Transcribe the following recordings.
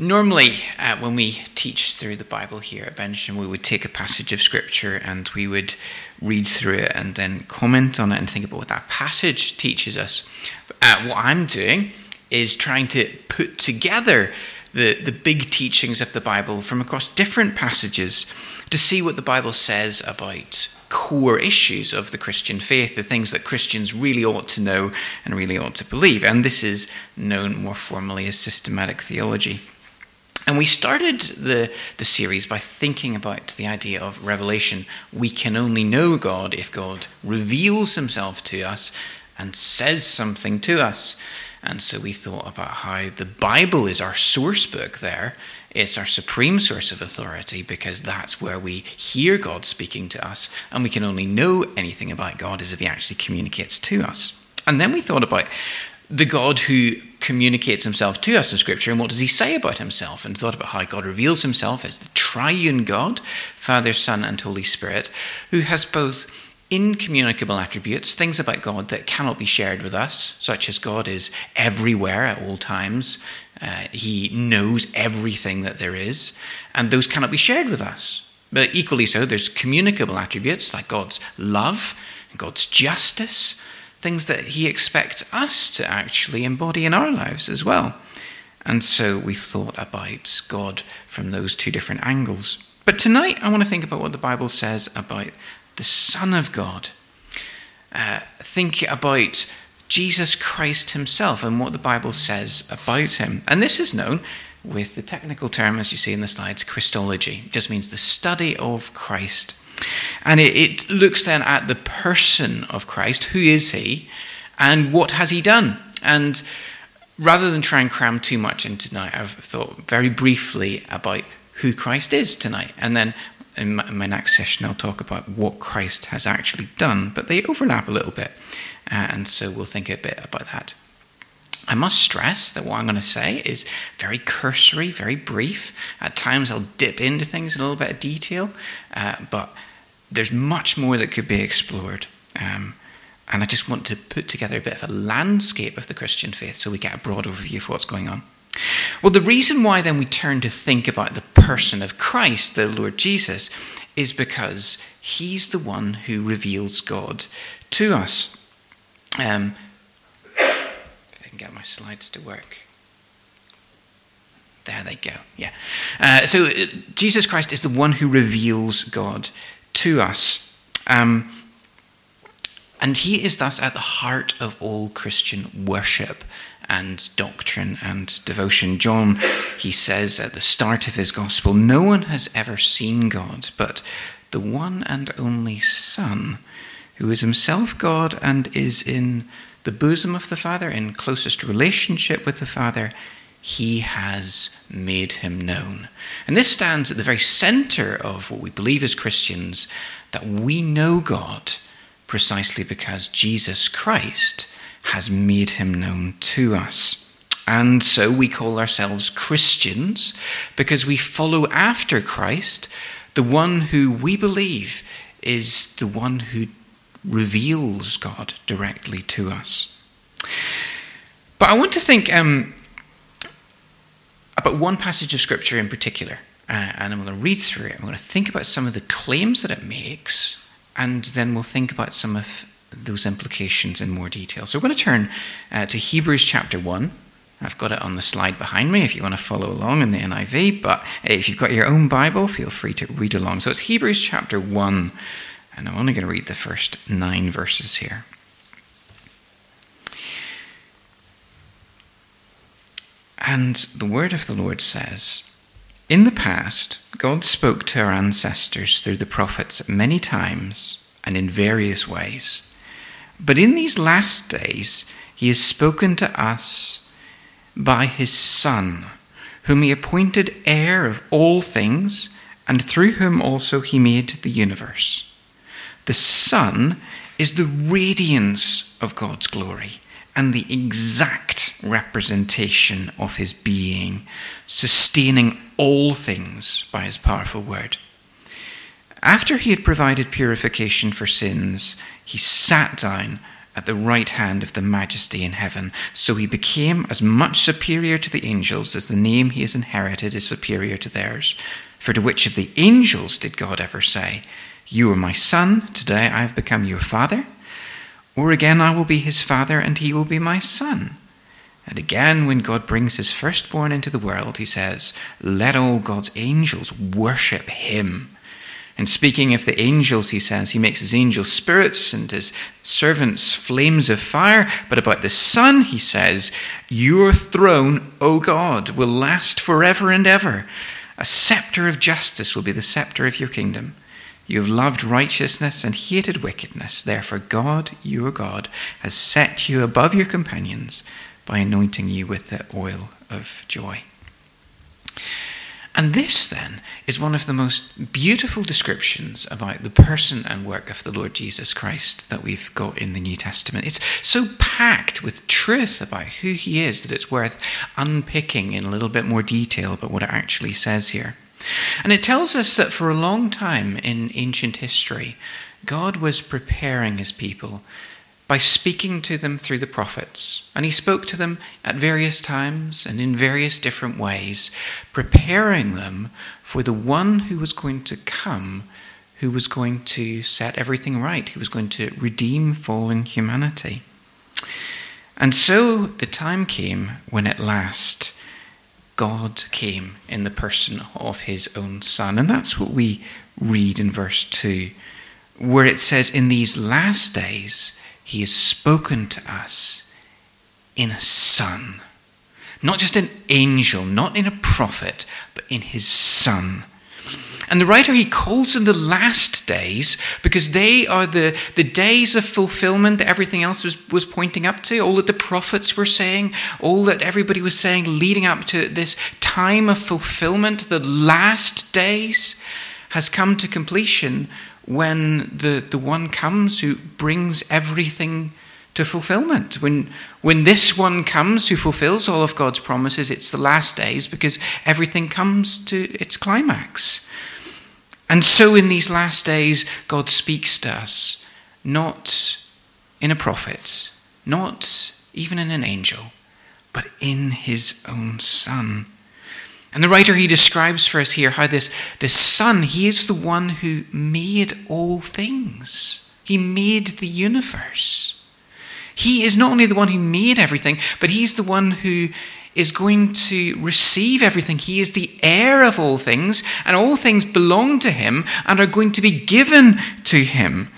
Normally, uh, when we teach through the Bible here at Benjamin, we would take a passage of Scripture and we would read through it and then comment on it and think about what that passage teaches us. Uh, what I'm doing is trying to put together the, the big teachings of the Bible from across different passages to see what the Bible says about core issues of the Christian faith, the things that Christians really ought to know and really ought to believe. And this is known more formally as systematic theology. And we started the, the series by thinking about the idea of revelation. We can only know God if God reveals himself to us and says something to us. And so we thought about how the Bible is our source book there. It's our supreme source of authority because that's where we hear God speaking to us. And we can only know anything about God as if He actually communicates to us. And then we thought about the God who communicates himself to us in Scripture and what does he say about himself, and thought about how God reveals himself as the triune God, Father, Son, and Holy Spirit, who has both incommunicable attributes, things about God that cannot be shared with us, such as God is everywhere at all times. Uh, he knows everything that there is, and those cannot be shared with us. But equally so, there's communicable attributes like God's love, God's justice, things that He expects us to actually embody in our lives as well. And so we thought about God from those two different angles. But tonight, I want to think about what the Bible says about the Son of God. Uh, think about Jesus Christ himself and what the Bible says about him. And this is known with the technical term, as you see in the slides, Christology. It just means the study of Christ. And it, it looks then at the person of Christ. Who is he? And what has he done? And rather than try and cram too much in tonight, I've thought very briefly about who Christ is tonight. And then in my, in my, next session, I'll talk about what Christ has actually done, but they overlap a little bit, uh, and so we'll think a bit about that. I must stress that what I'm going to say is very cursory, very brief. At times, I'll dip into things in a little bit of detail, uh, but there's much more that could be explored. Um, and I just want to put together a bit of a landscape of the Christian faith so we get a broad overview of what's going on. Well, the reason why then we turn to think about the person of Christ, the Lord Jesus, is because he's the one who reveals God to us. Um, if I can get my slides to work. There they go. Yeah. Uh, so uh, Jesus Christ is the one who reveals God to us. Um, and he is thus at the heart of all Christian worship and doctrine and devotion. John, he says at the start of his gospel, no one has ever seen God, but the one and only Son, who is himself God and is in the bosom of the Father, in closest relationship with the Father, he has made him known. And this stands at the very center of what we believe as Christians that we know God precisely because Jesus Christ has made him known to us. And so we call ourselves Christians because we follow after Christ, the one who we believe is the one who reveals God directly to us. But I want to think um, about one passage of Scripture in particular, uh, and I'm going to read through it. I'm going to think about some of the claims that it makes, and then we'll think about some of those implications in more detail. So we're going to turn uh, to Hebrews chapter 1. I've got it on the slide behind me if you want to follow along in the NIV, but if you've got your own Bible, feel free to read along. So it's Hebrews chapter 1, and I'm only going to read the first nine verses here. And the word of the Lord says, In the past, God spoke to our ancestors through the prophets many times and in various ways. But in these last days, he has spoken to us by his Son, whom he appointed heir of all things, and through whom also he made the universe. The Son is the radiance of God's glory and the exact representation of his being, sustaining all things by his powerful word. After he had provided purification for sins, he sat down at the right hand of the majesty in heaven. So he became as much superior to the angels as the name he has inherited is superior to theirs. For to which of the angels did God ever say, You are my son, today I have become your father? Or again, I will be his father, and he will be my son. And again, when God brings his firstborn into the world, he says, Let all God's angels worship him. And speaking of the angels, he says, he makes his angels spirits and his servants flames of fire. But about the Son, he says, Your throne, O God, will last forever and ever. A scepter of justice will be the scepter of your kingdom. You have loved righteousness and hated wickedness. Therefore, God, your God, has set you above your companions by anointing you with the oil of joy. And this, then, is one of the most beautiful descriptions about the person and work of the Lord Jesus Christ that we've got in the New Testament. It's so packed with truth about who he is that it's worth unpicking in a little bit more detail about what it actually says here. And it tells us that for a long time in ancient history, God was preparing his people by speaking to them through the prophets. And he spoke to them at various times and in various different ways, preparing them for the one who was going to come, who was going to set everything right, who was going to redeem fallen humanity. And so the time came when at last God came in the person of his own Son. And that's what we read in verse 2, where it says, In these last days, he has spoken to us in a Son. Not just an angel, not in a prophet, but in his Son. And the writer, he calls them the last days because they are the, the days of fulfillment that everything else was, was pointing up to, all that the prophets were saying, all that everybody was saying leading up to this time of fulfillment, the last days, has come to completion when the, the one comes who brings everything to fulfillment. When, when this one comes who fulfills all of God's promises, it's the last days because everything comes to its climax. And so, in these last days, God speaks to us, not in a prophet, not even in an angel, but in his own Son. And the writer, he describes for us here how this, this Son, he is the one who made all things. He made the universe. He is not only the one who made everything, but he's the one who is going to receive everything. He is the heir of all things, and all things belong to him and are going to be given to him.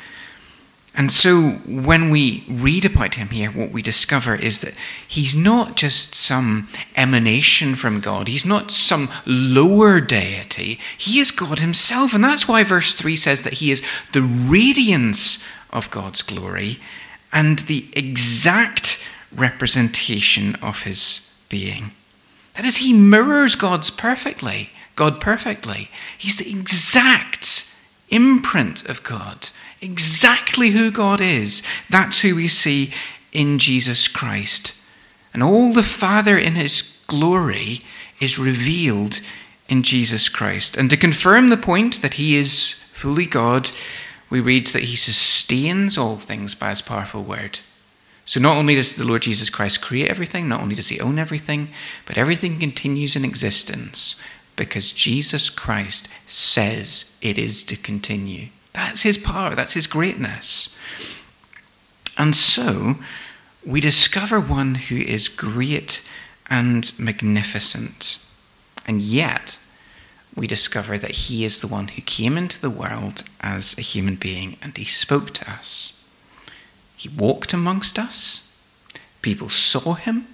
And so when we read about him here, what we discover is that he's not just some emanation from God, he's not some lower deity, he is God himself. And that's why verse 3 says that he is the radiance of God's glory and the exact representation of his being. That is, he mirrors God's perfectly, God perfectly. He's the exact imprint of God, exactly who God is. That's who we see in Jesus Christ. And all the Father in his glory is revealed in Jesus Christ. And to confirm the point that he is fully God, we read that he sustains all things by his powerful word. So not only does the Lord Jesus Christ create everything, not only does he own everything, but everything continues in existence because Jesus Christ says it is to continue. That's his power, that's his greatness. And so we discover one who is great and magnificent. And yet, we discover that he is the one who came into the world as a human being and he spoke to us. He walked amongst us. People saw him.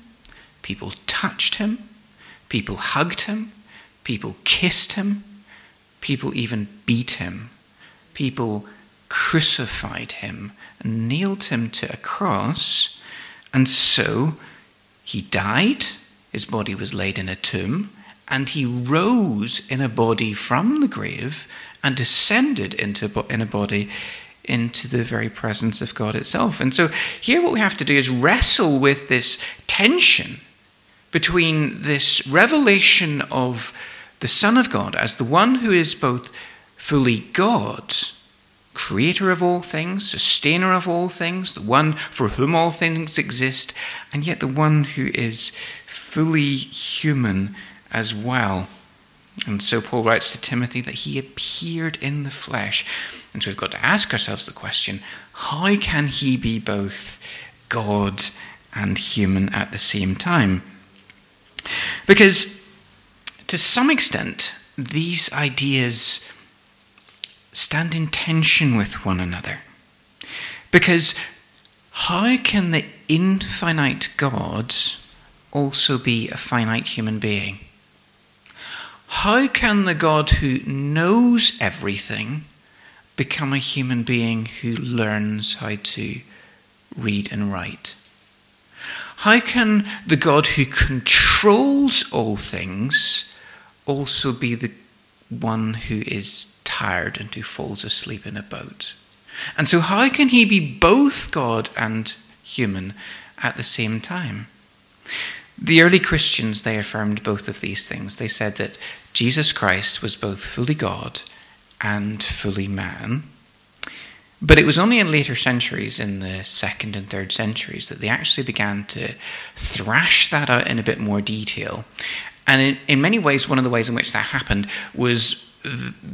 People touched him. People hugged him. People kissed him. People even beat him. People crucified him and nailed him to a cross. And so he died. His body was laid in a tomb. And he rose in a body from the grave and descended into in a body into the very presence of God itself. And so here what we have to do is wrestle with this tension between this revelation of the Son of God as the one who is both fully God, creator of all things, sustainer of all things, the one for whom all things exist, and yet the one who is fully human as well. And so Paul writes to Timothy that he appeared in the flesh. And so we've got to ask ourselves the question how can he be both God and human at the same time? Because to some extent, these ideas stand in tension with one another. Because how can the infinite God also be a finite human being? How can the God who knows everything become a human being who learns how to read and write? How can the God who controls all things also be the one who is tired and who falls asleep in a boat? And so, how can he be both God and human at the same time? The early Christians, they affirmed both of these things. They said that Jesus Christ was both fully God and fully man. But it was only in later centuries, in the second and third centuries, that they actually began to thrash that out in a bit more detail. And in, in many ways, one of the ways in which that happened was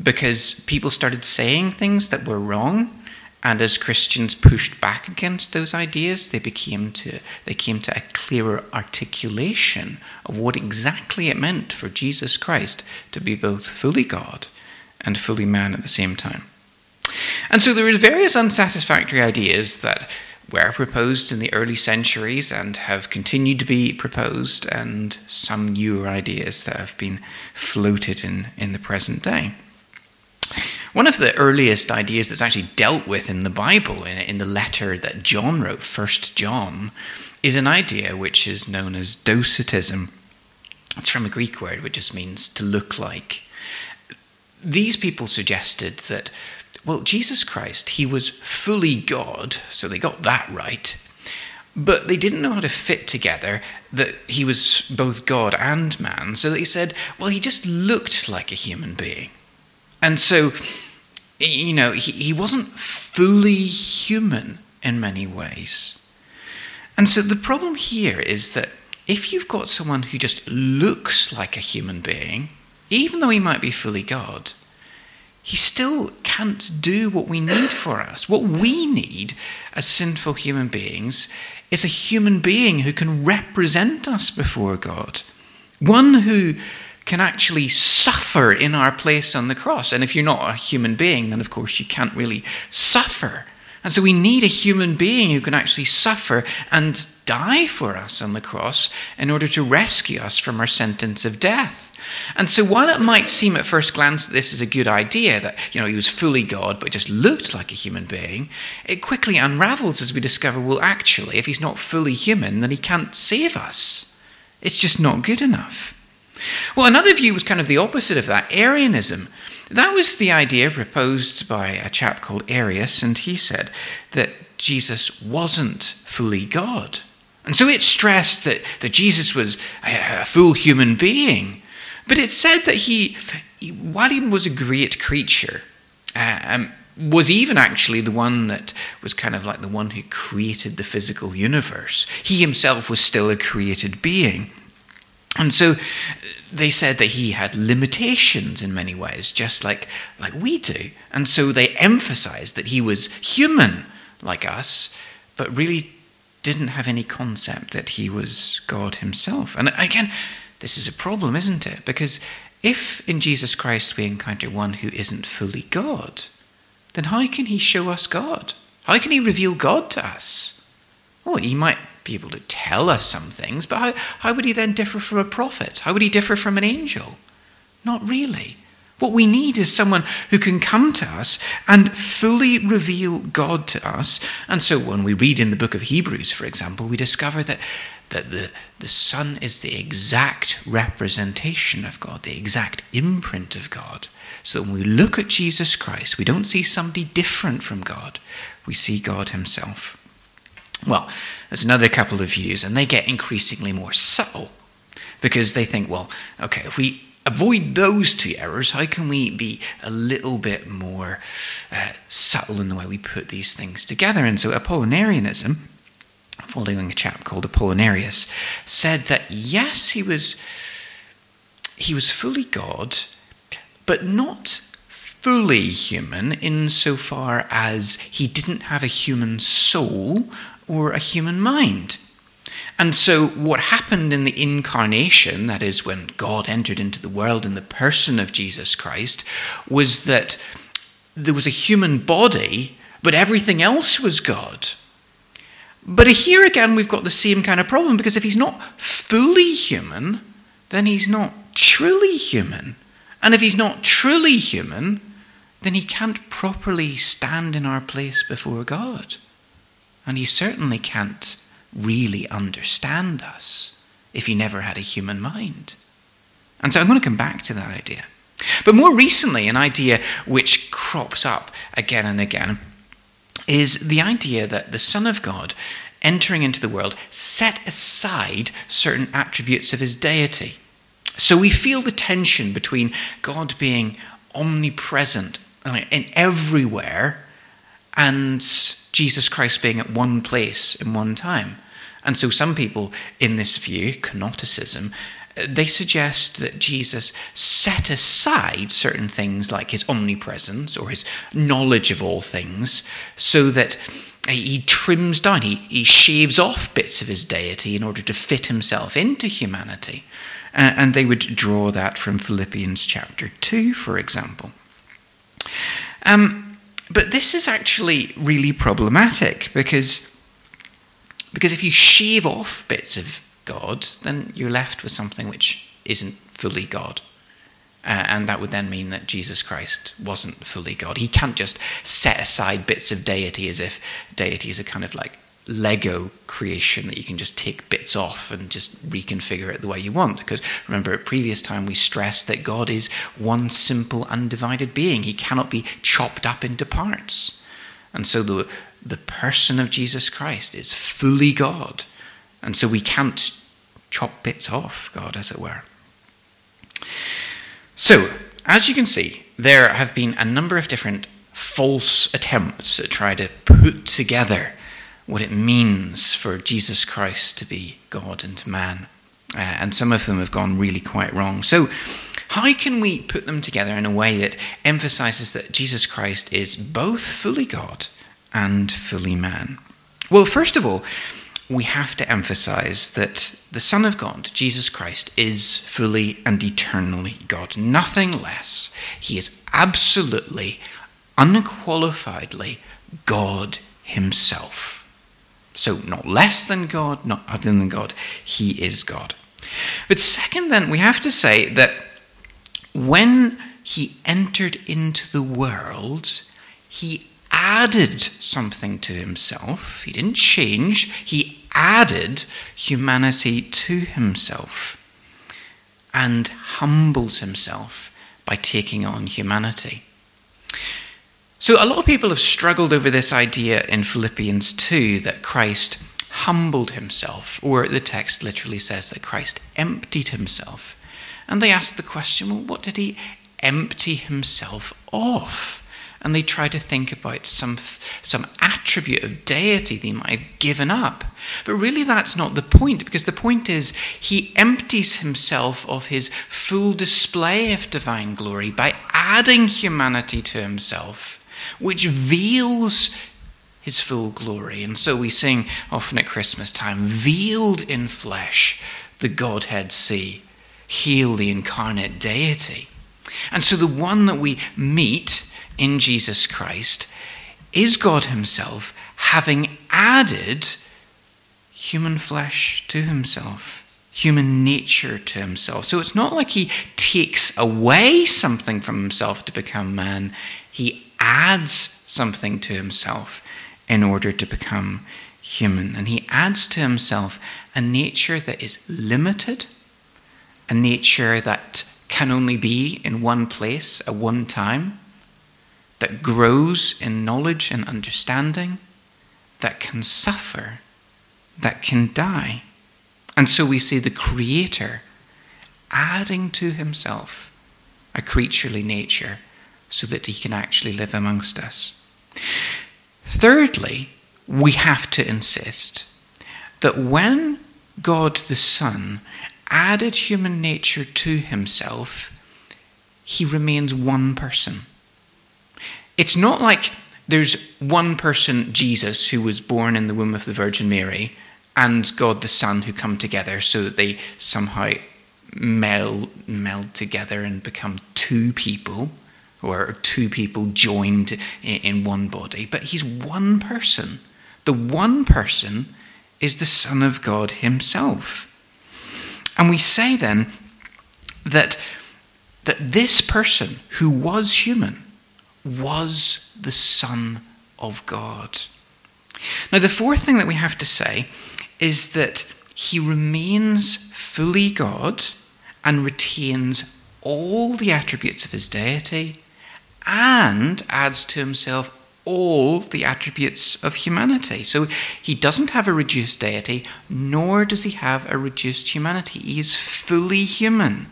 because people started saying things that were wrong and as Christians pushed back against those ideas, they became to they came to a clearer articulation of what exactly it meant for Jesus Christ to be both fully God and fully man at the same time. And so there were various unsatisfactory ideas that were proposed in the early centuries and have continued to be proposed, and some newer ideas that have been floated in, in the present day. One of the earliest ideas that's actually dealt with in the Bible, in, in the letter that John wrote, First John, is an idea which is known as docetism. It's from a Greek word which just means to look like. These people suggested that, well, Jesus Christ, he was fully God, so they got that right. But they didn't know how to fit together that he was both God and man, so they said, well, he just looked like a human being. And so, you know, he, he wasn't fully human in many ways. And so the problem here is that if you've got someone who just looks like a human being, even though he might be fully God, he still can't do what we need for us. What we need as sinful human beings is a human being who can represent us before God. One who can actually suffer in our place on the cross. And if you're not a human being, then of course you can't really suffer. And so we need a human being who can actually suffer and die for us on the cross in order to rescue us from our sentence of death. And so while it might seem at first glance that this is a good idea, that you know he was fully God but just looked like a human being, it quickly unravels as we discover, well, actually, if he's not fully human, then he can't save us. It's just not good enough. Well, another view was kind of the opposite of that Arianism. That was the idea proposed by a chap called Arius, and he said that Jesus wasn't fully God. And so it stressed that, that Jesus was a, a full human being. But it said that he, while he was a great creature, um, was even actually the one that was kind of like the one who created the physical universe. He himself was still a created being. And so they said that he had limitations in many ways, just like, like we do. And so they emphasized that he was human like us, but really didn't have any concept that he was God himself. And again, this is a problem, isn't it? Because if in Jesus Christ we encounter one who isn't fully God, then how can he show us God? How can he reveal God to us? Well, he might be able to tell us some things, but how, how would he then differ from a prophet? How would he differ from an angel? Not really. What we need is someone who can come to us and fully reveal God to us. And so when we read in the book of Hebrews, for example, we discover that, that the, the Son is the exact representation of God, the exact imprint of God. So when we look at Jesus Christ, we don't see somebody different from God, we see God Himself. Well, there's another couple of views, and they get increasingly more subtle because they think, well, okay, if we avoid those two errors, how can we be a little bit more uh, subtle in the way we put these things together? And so, Apollinarianism, following a chap called Apollinarius, said that yes, he was he was fully God, but not fully human insofar as he didn't have a human soul or a human mind. And so, what happened in the incarnation, that is, when God entered into the world in the person of Jesus Christ, was that there was a human body, but everything else was God. But here again, we've got the same kind of problem because if he's not fully human, then he's not truly human. And if he's not truly human, then he can't properly stand in our place before God. And he certainly can't really understand us if he never had a human mind. And so I'm going to come back to that idea. But more recently, an idea which crops up again and again is the idea that the Son of God entering into the world set aside certain attributes of his deity. So we feel the tension between God being omnipresent uh, and everywhere and Jesus Christ being at one place in one time. And so some people in this view, kenoticism, they suggest that Jesus set aside certain things like his omnipresence or his knowledge of all things so that he trims down, he, he shaves off bits of his deity in order to fit himself into humanity. Uh, and they would draw that from Philippians chapter 2, for example. Um, but this is actually really problematic because because if you shave off bits of God, then you're left with something which isn't fully God. Uh, and that would then mean that Jesus Christ wasn't fully God. He can't just set aside bits of deity as if deity is a kind of like Lego creation that you can just take bits off and just reconfigure it the way you want. Because remember, at previous time we stressed that God is one simple, undivided being. He cannot be chopped up into parts. And so the the person of Jesus Christ is fully God. And so we can't chop bits off God, as it were. So, as you can see, there have been a number of different false attempts at trying to put together what it means for Jesus Christ to be God and man. Uh, and some of them have gone really quite wrong. So, how can we put them together in a way that emphasizes that Jesus Christ is both fully God and fully man? Well, first of all, we have to emphasize that the Son of God, Jesus Christ, is fully and eternally God, nothing less. He is absolutely, unqualifiedly God Himself. So, not less than God, not other than God, He is God. But second, then, we have to say that when He entered into the world, He added something to himself. He didn't change, he added humanity to himself and humbles himself by taking on humanity. So, a lot of people have struggled over this idea in Philippians 2 that Christ humbled himself, or the text literally says that Christ emptied himself. And they ask the question well, what did he empty himself of? And they try to think about some, some attribute of deity they might have given up. But really, that's not the point, because the point is he empties himself of his full display of divine glory by adding humanity to himself, which veils his full glory. And so we sing often at Christmas time, veiled in flesh, the Godhead see, heal the incarnate deity. And so the one that we meet in Jesus Christ is God Himself having added human flesh to Himself, human nature to Himself. So it's not like He takes away something from Himself to become man, He adds something to Himself in order to become human. And He adds to Himself a nature that is limited, a nature that can only be in one place at one time that grows in knowledge and understanding, that can suffer, that can die. And so we see the Creator adding to himself a creaturely nature so that he can actually live amongst us. Thirdly, we have to insist that when God the Son added human nature to himself, he remains one person. It's not like there's one person, Jesus, who was born in the womb of the Virgin Mary, and God the Son who come together so that they somehow meld, meld together and become two people, or two people joined in, one body. But he's one person. The one person is the Son of God himself. And we say then that, that this person who was human was the Son of God. Now, the fourth thing that we have to say is that he remains fully God and retains all the attributes of his deity and adds to himself all the attributes of humanity. So he doesn't have a reduced deity, nor does he have a reduced humanity. He is fully human.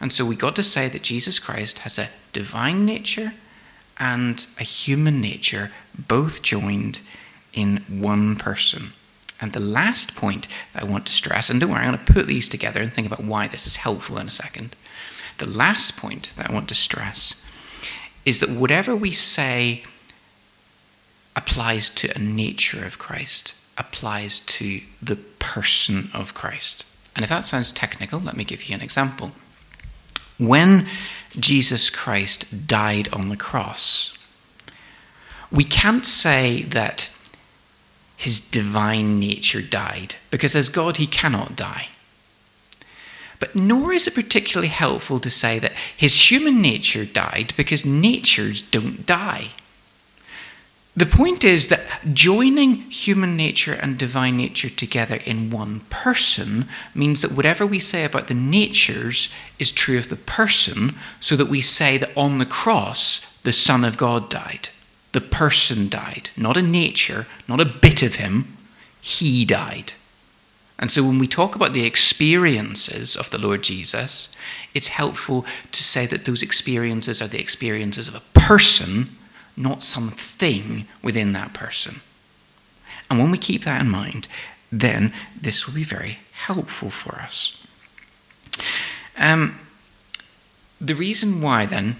And so we got to say that Jesus Christ has a divine nature and a human nature, both joined in one person. And the last point that I want to stress, and don't worry, I'm going to put these together and think about why this is helpful in a second. The last point that I want to stress is that whatever we say applies to a nature of Christ, applies to the person of Christ. And if that sounds technical, let me give you an example. When Jesus Christ died on the cross, we can't say that his divine nature died, because as God, he cannot die. But nor is it particularly helpful to say that his human nature died, because natures don't die. The point is that joining human nature and divine nature together in one person means that whatever we say about the natures is true of the person, so that we say that on the cross, the Son of God died. The person died, not a nature, not a bit of him. He died. And so when we talk about the experiences of the Lord Jesus, it's helpful to say that those experiences are the experiences of a person not something within that person. And when we keep that in mind, then this will be very helpful for us. Um, the reason why, then,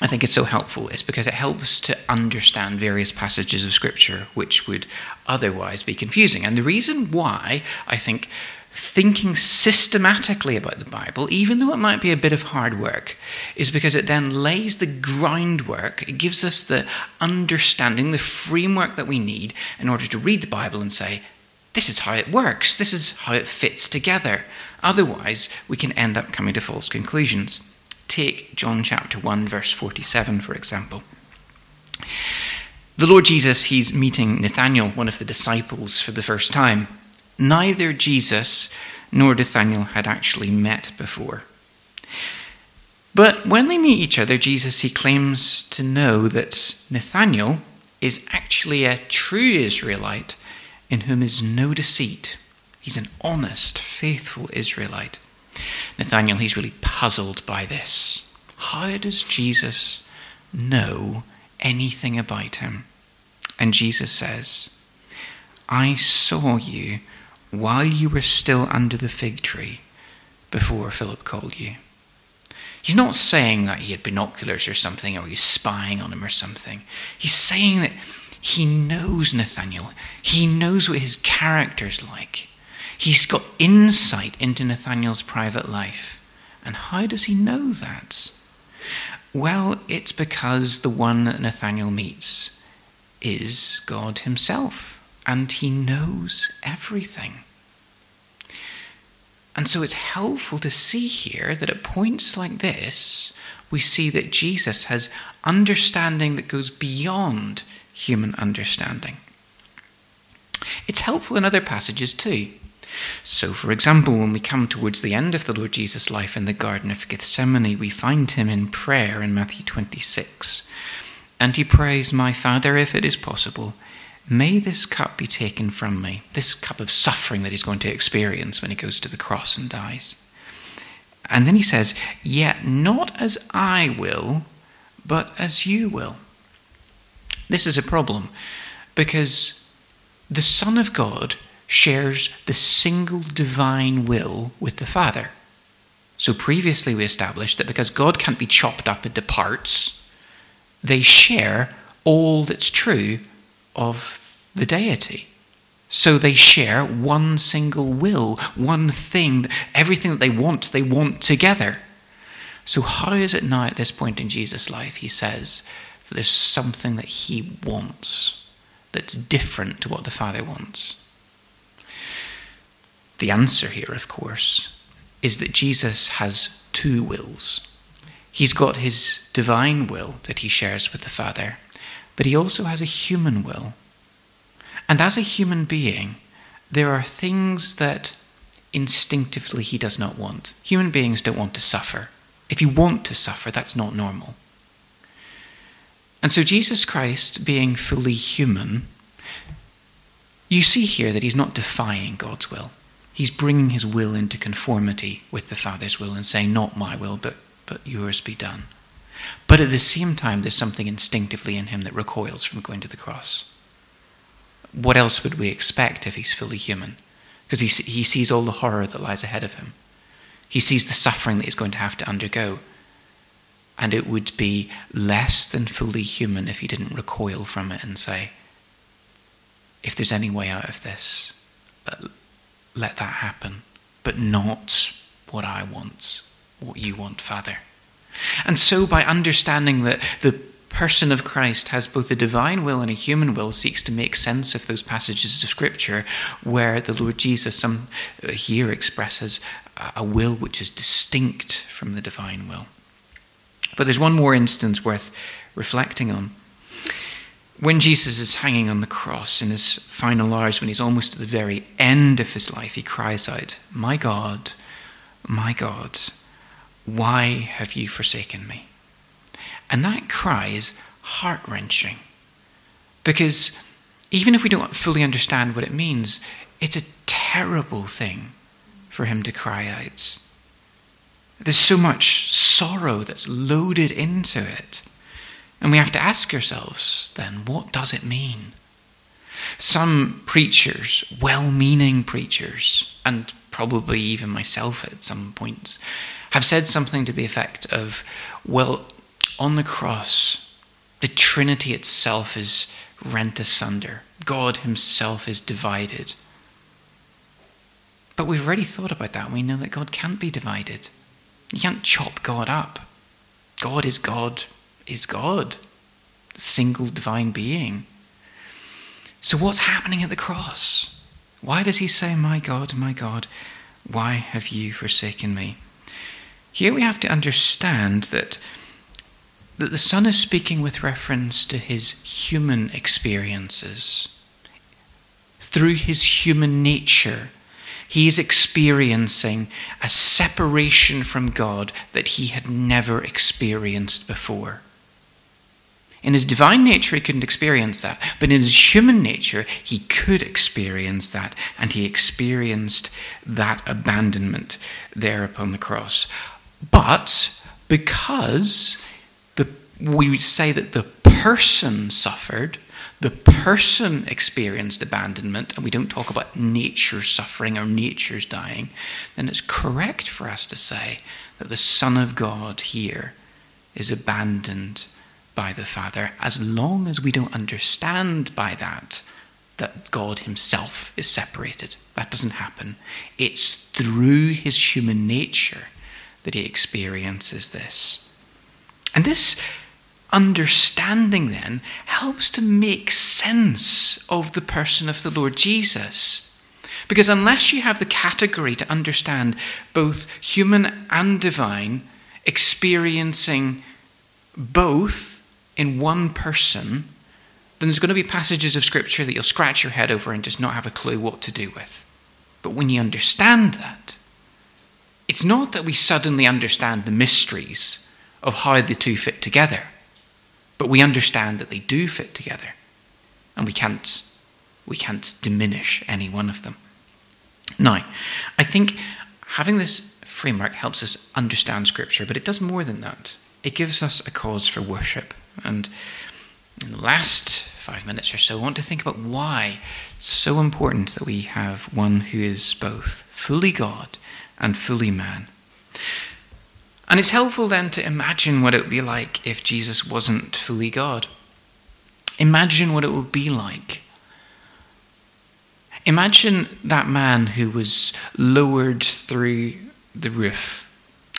I think it's so helpful is because it helps to understand various passages of Scripture which would otherwise be confusing. And the reason why I think thinking systematically about the Bible, even though it might be a bit of hard work, is because it then lays the groundwork, it gives us the understanding, the framework that we need in order to read the Bible and say, this is how it works, this is how it fits together. Otherwise, we can end up coming to false conclusions. Take John chapter 1, verse 47, for example. The Lord Jesus, he's meeting Nathanael, one of the disciples, for the first time neither Jesus nor Nathanael had actually met before. But when they meet each other, Jesus he claims to know that Nathanael is actually a true Israelite in whom is no deceit. He's an honest, faithful Israelite. Nathanael, he's really puzzled by this. How does Jesus know anything about him? And Jesus says, I saw you while you were still under the fig tree before Philip called you. He's not saying that he had binoculars or something, or he's spying on him or something. He's saying that he knows Nathanael. He knows what his character's like. He's got insight into Nathanael's private life. And how does he know that? Well, it's because the one that Nathanael meets is God Himself and he knows everything. And so it's helpful to see here that at points like this, we see that Jesus has understanding that goes beyond human understanding. It's helpful in other passages too. So, for example, when we come towards the end of the Lord Jesus' life in the Garden of Gethsemane, we find him in prayer in Matthew 26. And he prays, My Father, if it is possible, May this cup be taken from me, this cup of suffering that he's going to experience when he goes to the cross and dies. And then he says, Yet not as I will, but as you will. This is a problem because the Son of God shares the single divine will with the Father. So previously we established that because God can't be chopped up into parts, they share all that's true of the deity. So they share one single will, one thing, everything that they want, they want together. So, how is it now at this point in Jesus' life, he says, that there's something that he wants that's different to what the Father wants? The answer here, of course, is that Jesus has two wills. He's got his divine will that he shares with the Father, but he also has a human will. And as a human being, there are things that instinctively he does not want. Human beings don't want to suffer. If you want to suffer, that's not normal. And so, Jesus Christ, being fully human, you see here that he's not defying God's will. He's bringing his will into conformity with the Father's will and saying, Not my will, but, but yours be done. But at the same time, there's something instinctively in him that recoils from going to the cross. What else would we expect if he's fully human? Because he, he sees all the horror that lies ahead of him. He sees the suffering that he's going to have to undergo. And it would be less than fully human if he didn't recoil from it and say, if there's any way out of this, let that happen, but not what I want, what you want, Father. And so, by understanding that the person of Christ has both a divine will and a human will, seeks to make sense of those passages of Scripture where the Lord Jesus some, uh, here expresses a will which is distinct from the divine will. But there's one more instance worth reflecting on when Jesus is hanging on the cross in his final hours, when he's almost at the very end of his life, he cries out, My God, my God, why have you forsaken me? And that cry is heart wrenching. Because even if we don't fully understand what it means, it's a terrible thing for him to cry out. There's so much sorrow that's loaded into it. And we have to ask ourselves then, what does it mean? Some preachers, well meaning preachers, and probably even myself at some points, have said something to the effect of, well, on the cross, the Trinity itself is rent asunder, God Himself is divided. But we've already thought about that. We know that God can't be divided. You can't chop God up. God is God, is God, single divine being. So, what's happening at the cross? Why does he say, My God, my God, why have you forsaken me? Here we have to understand that, that the Son is speaking with reference to his human experiences. Through his human nature, he is experiencing a separation from God that he had never experienced before. In his divine nature, he couldn't experience that. But in his human nature, he could experience that. And he experienced that abandonment there upon the cross. But because the, we would say that the person suffered, the person experienced abandonment, and we don't talk about nature suffering or nature's dying, then it's correct for us to say that the Son of God here is abandoned by the Father as long as we don't understand by that that God Himself is separated. That doesn't happen. It's through His human nature that He experiences this. And this understanding then helps to make sense of the person of the Lord Jesus. Because unless you have the category to understand both human and divine, experiencing both in one person, then there's going to be passages of Scripture that you'll scratch your head over and just not have a clue what to do with. But when you understand that, it's not that we suddenly understand the mysteries of how the two fit together, but we understand that they do fit together, and we can't, we can't diminish any one of them. Now, I think having this framework helps us understand Scripture, but it does more than that. It gives us a cause for worship. And in the last five minutes or so, I want to think about why it's so important that we have one who is both fully God and fully man. And it's helpful then to imagine what it would be like if Jesus wasn't fully God. Imagine what it would be like. Imagine that man who was lowered through the roof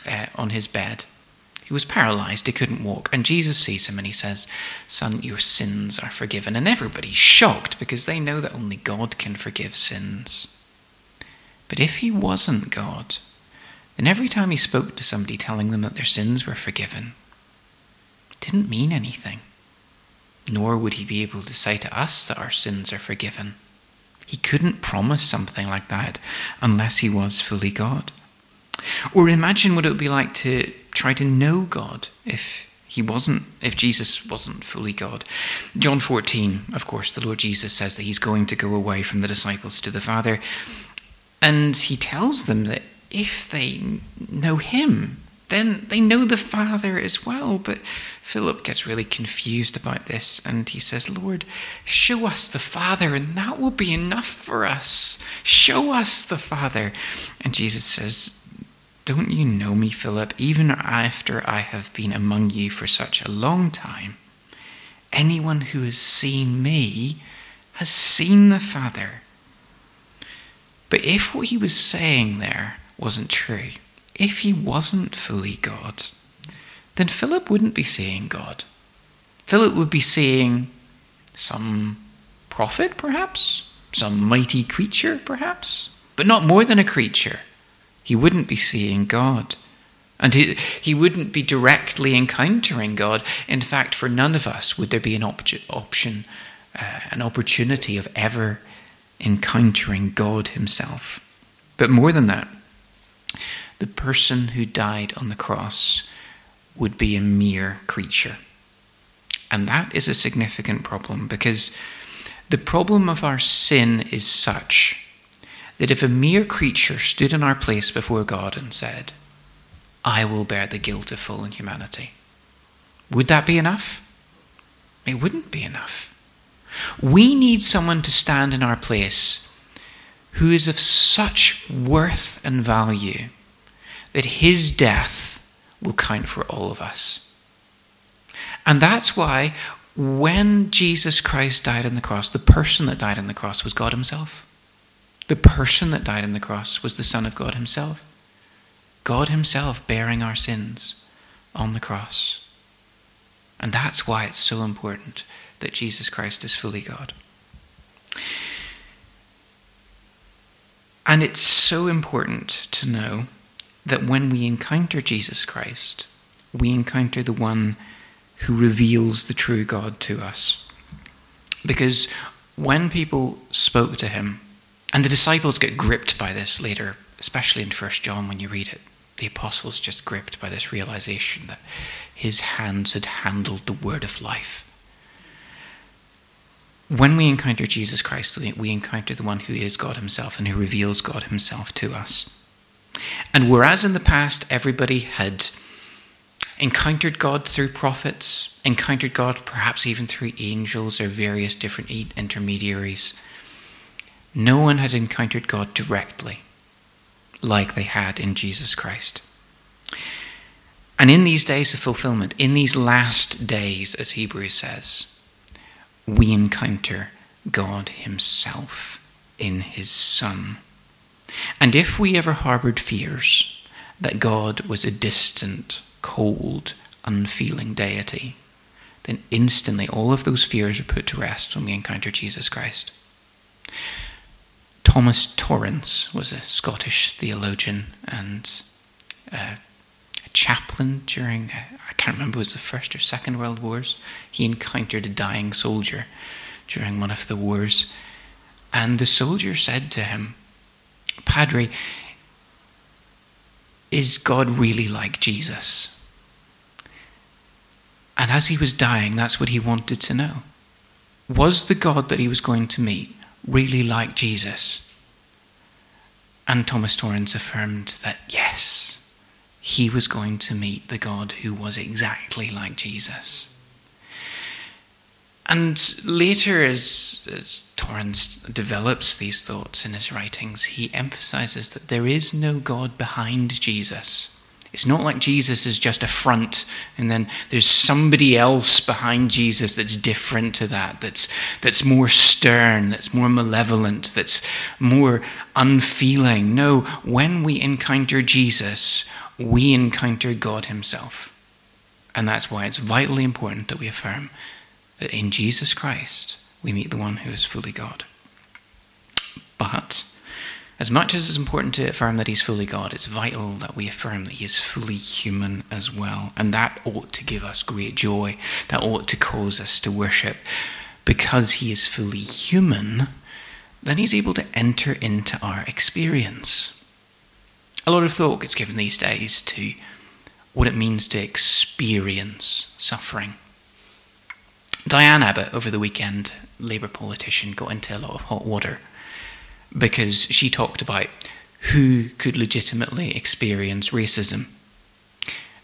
uh, on his bed. He was paralyzed, he couldn't walk. And Jesus sees him and he says, Son, your sins are forgiven. And everybody's shocked because they know that only God can forgive sins. But if he wasn't God, then every time he spoke to somebody telling them that their sins were forgiven, it didn't mean anything. Nor would he be able to say to us that our sins are forgiven. He couldn't promise something like that unless he was fully God. Or imagine what it would be like to try to know God if he wasn't if Jesus wasn't fully God. John 14, of course, the Lord Jesus says that he's going to go away from the disciples to the Father. And he tells them that if they know him, then they know the Father as well. But Philip gets really confused about this and he says, Lord, show us the Father, and that will be enough for us. Show us the Father. And Jesus says, Don't you know me, Philip, even after I have been among you for such a long time? Anyone who has seen me has seen the Father. But if what he was saying there wasn't true, if he wasn't fully God, then Philip wouldn't be seeing God. Philip would be seeing some prophet, perhaps, some mighty creature, perhaps, but not more than a creature. He wouldn't be seeing God. And he, he wouldn't be directly encountering God. In fact, for none of us would there be an op- option, uh, an opportunity of ever encountering God Himself. But more than that, the person who died on the cross would be a mere creature. And that is a significant problem because the problem of our sin is such that if a mere creature stood in our place before God and said, I will bear the guilt of fallen humanity, would that be enough? It wouldn't be enough. We need someone to stand in our place who is of such worth and value that his death will count for all of us. And that's why when Jesus Christ died on the cross, the person that died on the cross was God Himself. The person that died on the cross was the Son of God Himself. God Himself bearing our sins on the cross. And that's why it's so important that Jesus Christ is fully God. And it's so important to know that when we encounter Jesus Christ, we encounter the one who reveals the true God to us. Because when people spoke to him, and the disciples get gripped by this later, especially in 1 John when you read it, the apostles just gripped by this realization that his hands had handled the word of life. When we encounter Jesus Christ, we encounter the one who is God himself and who reveals God himself to us. And whereas in the past everybody had encountered God through prophets, encountered God perhaps even through angels or various different intermediaries, no one had encountered God directly like they had in Jesus Christ. And in these days of fulfillment, in these last days, as Hebrews says, we encounter God Himself in His Son. And if we ever harbored fears that God was a distant, cold, unfeeling deity, then instantly all of those fears are put to rest when we encounter Jesus Christ. Thomas Torrance was a Scottish theologian and a chaplain during, I can't remember, it was the First or Second World Wars. He encountered a dying soldier during one of the wars. And the soldier said to him, Padre, is God really like Jesus? And as he was dying, that's what he wanted to know. Was the God that he was going to meet really like Jesus? And Thomas Torrance affirmed that yes, he was going to meet the God who was exactly like Jesus. And later, as, as Torrance develops these thoughts in his writings, he emphasizes that there is no God behind Jesus. It's not like Jesus is just a front and then there's somebody else behind Jesus that's different to that, that's, that's more stern, that's more malevolent, that's more unfeeling. No, when we encounter Jesus, we encounter God Himself. And that's why it's vitally important that we affirm that in Jesus Christ we meet the one who is fully God. But as much as it's important to affirm that he's fully God, it's vital that we affirm that he is fully human as well. And that ought to give us great joy. That ought to cause us to worship. Because he is fully human, then he's able to enter into our experience. A lot of thought gets given these days to what it means to experience suffering. Diane Abbott, over the weekend, Labour politician, got into a lot of hot water because she talked about who could legitimately experience racism.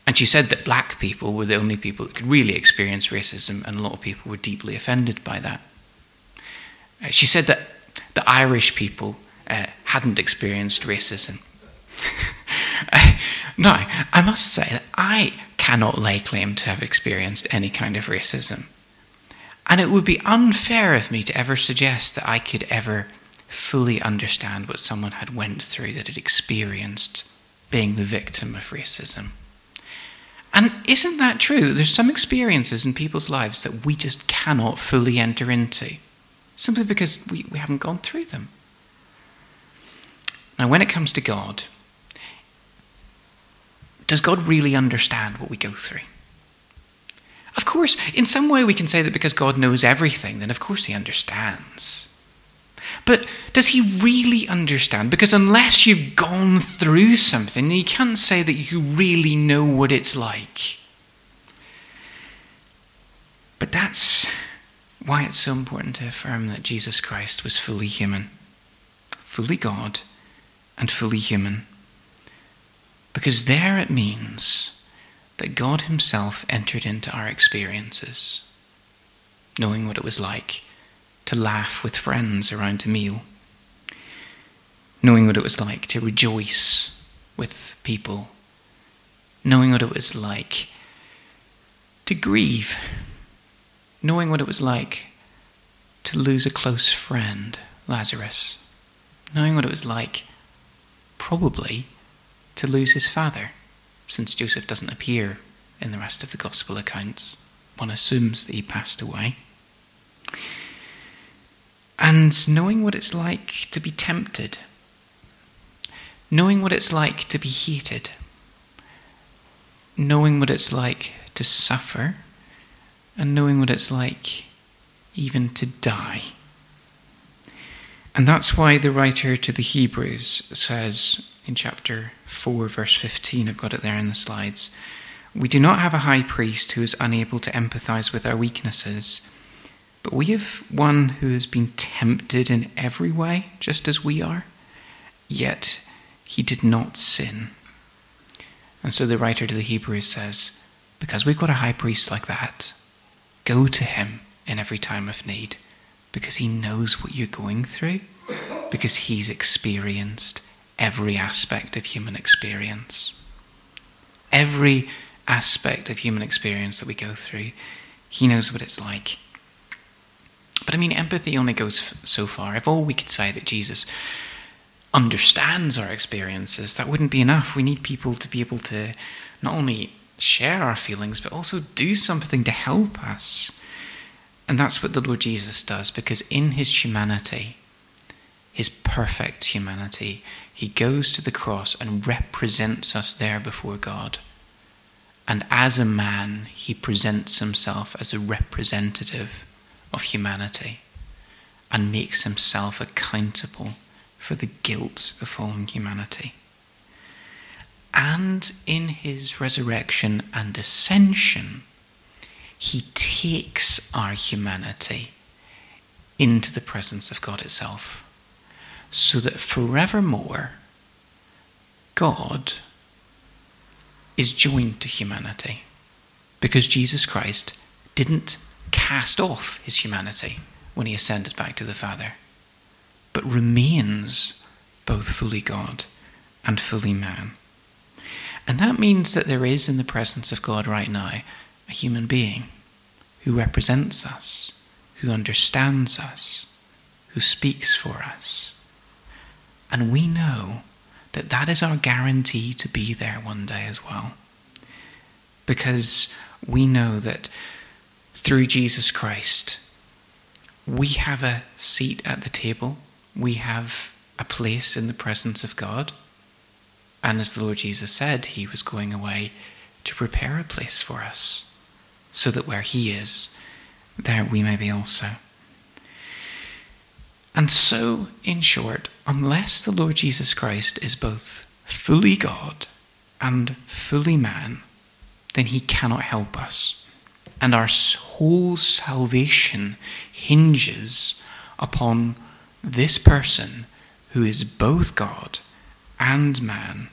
And she said that black people were the only people that could really experience racism, and a lot of people were deeply offended by that. Uh, she said that the Irish people uh, hadn't experienced racism. now, I must say that I cannot lay claim to have experienced any kind of racism. And it would be unfair of me to ever suggest that I could ever fully understand what someone had went through that had experienced being the victim of racism. And isn't that true? There's some experiences in people's lives that we just cannot fully enter into, simply because we, we haven't gone through them. Now, when it comes to God, does God really understand what we go through? Of course, in some way we can say that because God knows everything, then of course he understands. But does he really understand? Because unless you've gone through something, you can't say that you really know what it's like. But that's why it's so important to affirm that Jesus Christ was fully human, fully God, and fully human. Because there it means that God Himself entered into our experiences, knowing what it was like to laugh with friends around a meal, knowing what it was like to rejoice with people, knowing what it was like to grieve, knowing what it was like to lose a close friend, Lazarus, knowing what it was like, probably, to lose his father, since Joseph doesn't appear in the rest of the gospel accounts. One assumes that he passed away and knowing what it's like to be tempted, knowing what it's like to be hated, knowing what it's like to suffer, and knowing what it's like even to die. And that's why the writer to the Hebrews says in chapter 4, verse 15, I've got it there in the slides, we do not have a high priest who is unable to empathize with our weaknesses but we have one who has been tempted in every way, just as we are, yet he did not sin. And so the writer to the Hebrews says, Because we've got a high priest like that, go to him in every time of need, because he knows what you're going through, because he's experienced every aspect of human experience. Every aspect of human experience that we go through, he knows what it's like. But I mean, empathy only goes so far. If all we could say that Jesus understands our experiences, that wouldn't be enough. We need people to be able to not only share our feelings, but also do something to help us. And that's what the Lord Jesus does, because in his humanity, his perfect humanity, he goes to the cross and represents us there before God. And as a man, he presents himself as a representative of humanity and makes himself accountable for the guilt of fallen humanity. And in his resurrection and ascension, he takes our humanity into the presence of God itself, so that forevermore God is joined to humanity because Jesus Christ didn't cast off his humanity when he ascended back to the Father, but remains both fully God and fully man. And that means that there is in the presence of God right now a human being who represents us, who understands us, who speaks for us. And we know that that is our guarantee to be there one day as well. Because we know that through Jesus Christ, we have a seat at the table, we have a place in the presence of God. And as the Lord Jesus said, he was going away to prepare a place for us, so that where he is, there we may be also. And so, in short, unless the Lord Jesus Christ is both fully God and fully man, then he cannot help us. And our whole salvation hinges upon this person who is both God and man,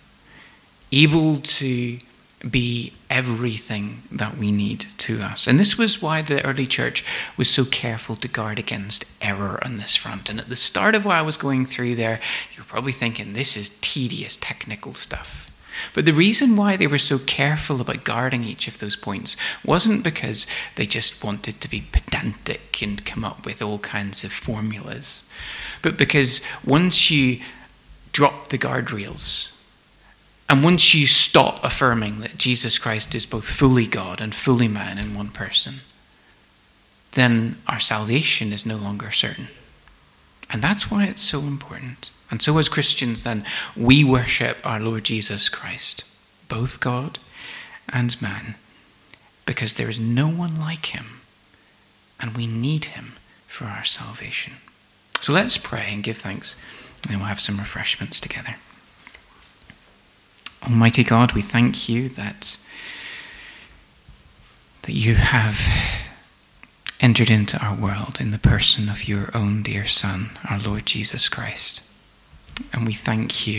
able to be everything that we need to us. And this was why the early church was so careful to guard against error on this front. And at the start of what I was going through there, you're probably thinking this is tedious technical stuff. But the reason why they were so careful about guarding each of those points wasn't because they just wanted to be pedantic and come up with all kinds of formulas, but because once you drop the guardrails, and once you stop affirming that Jesus Christ is both fully God and fully man in one person, then our salvation is no longer certain. And that's why it's so important. And so, as Christians, then, we worship our Lord Jesus Christ, both God and man, because there is no one like him, and we need him for our salvation. So let's pray and give thanks, and then we'll have some refreshments together. Almighty God, we thank you that, that you have entered into our world in the person of your own dear Son, our Lord Jesus Christ. And we thank you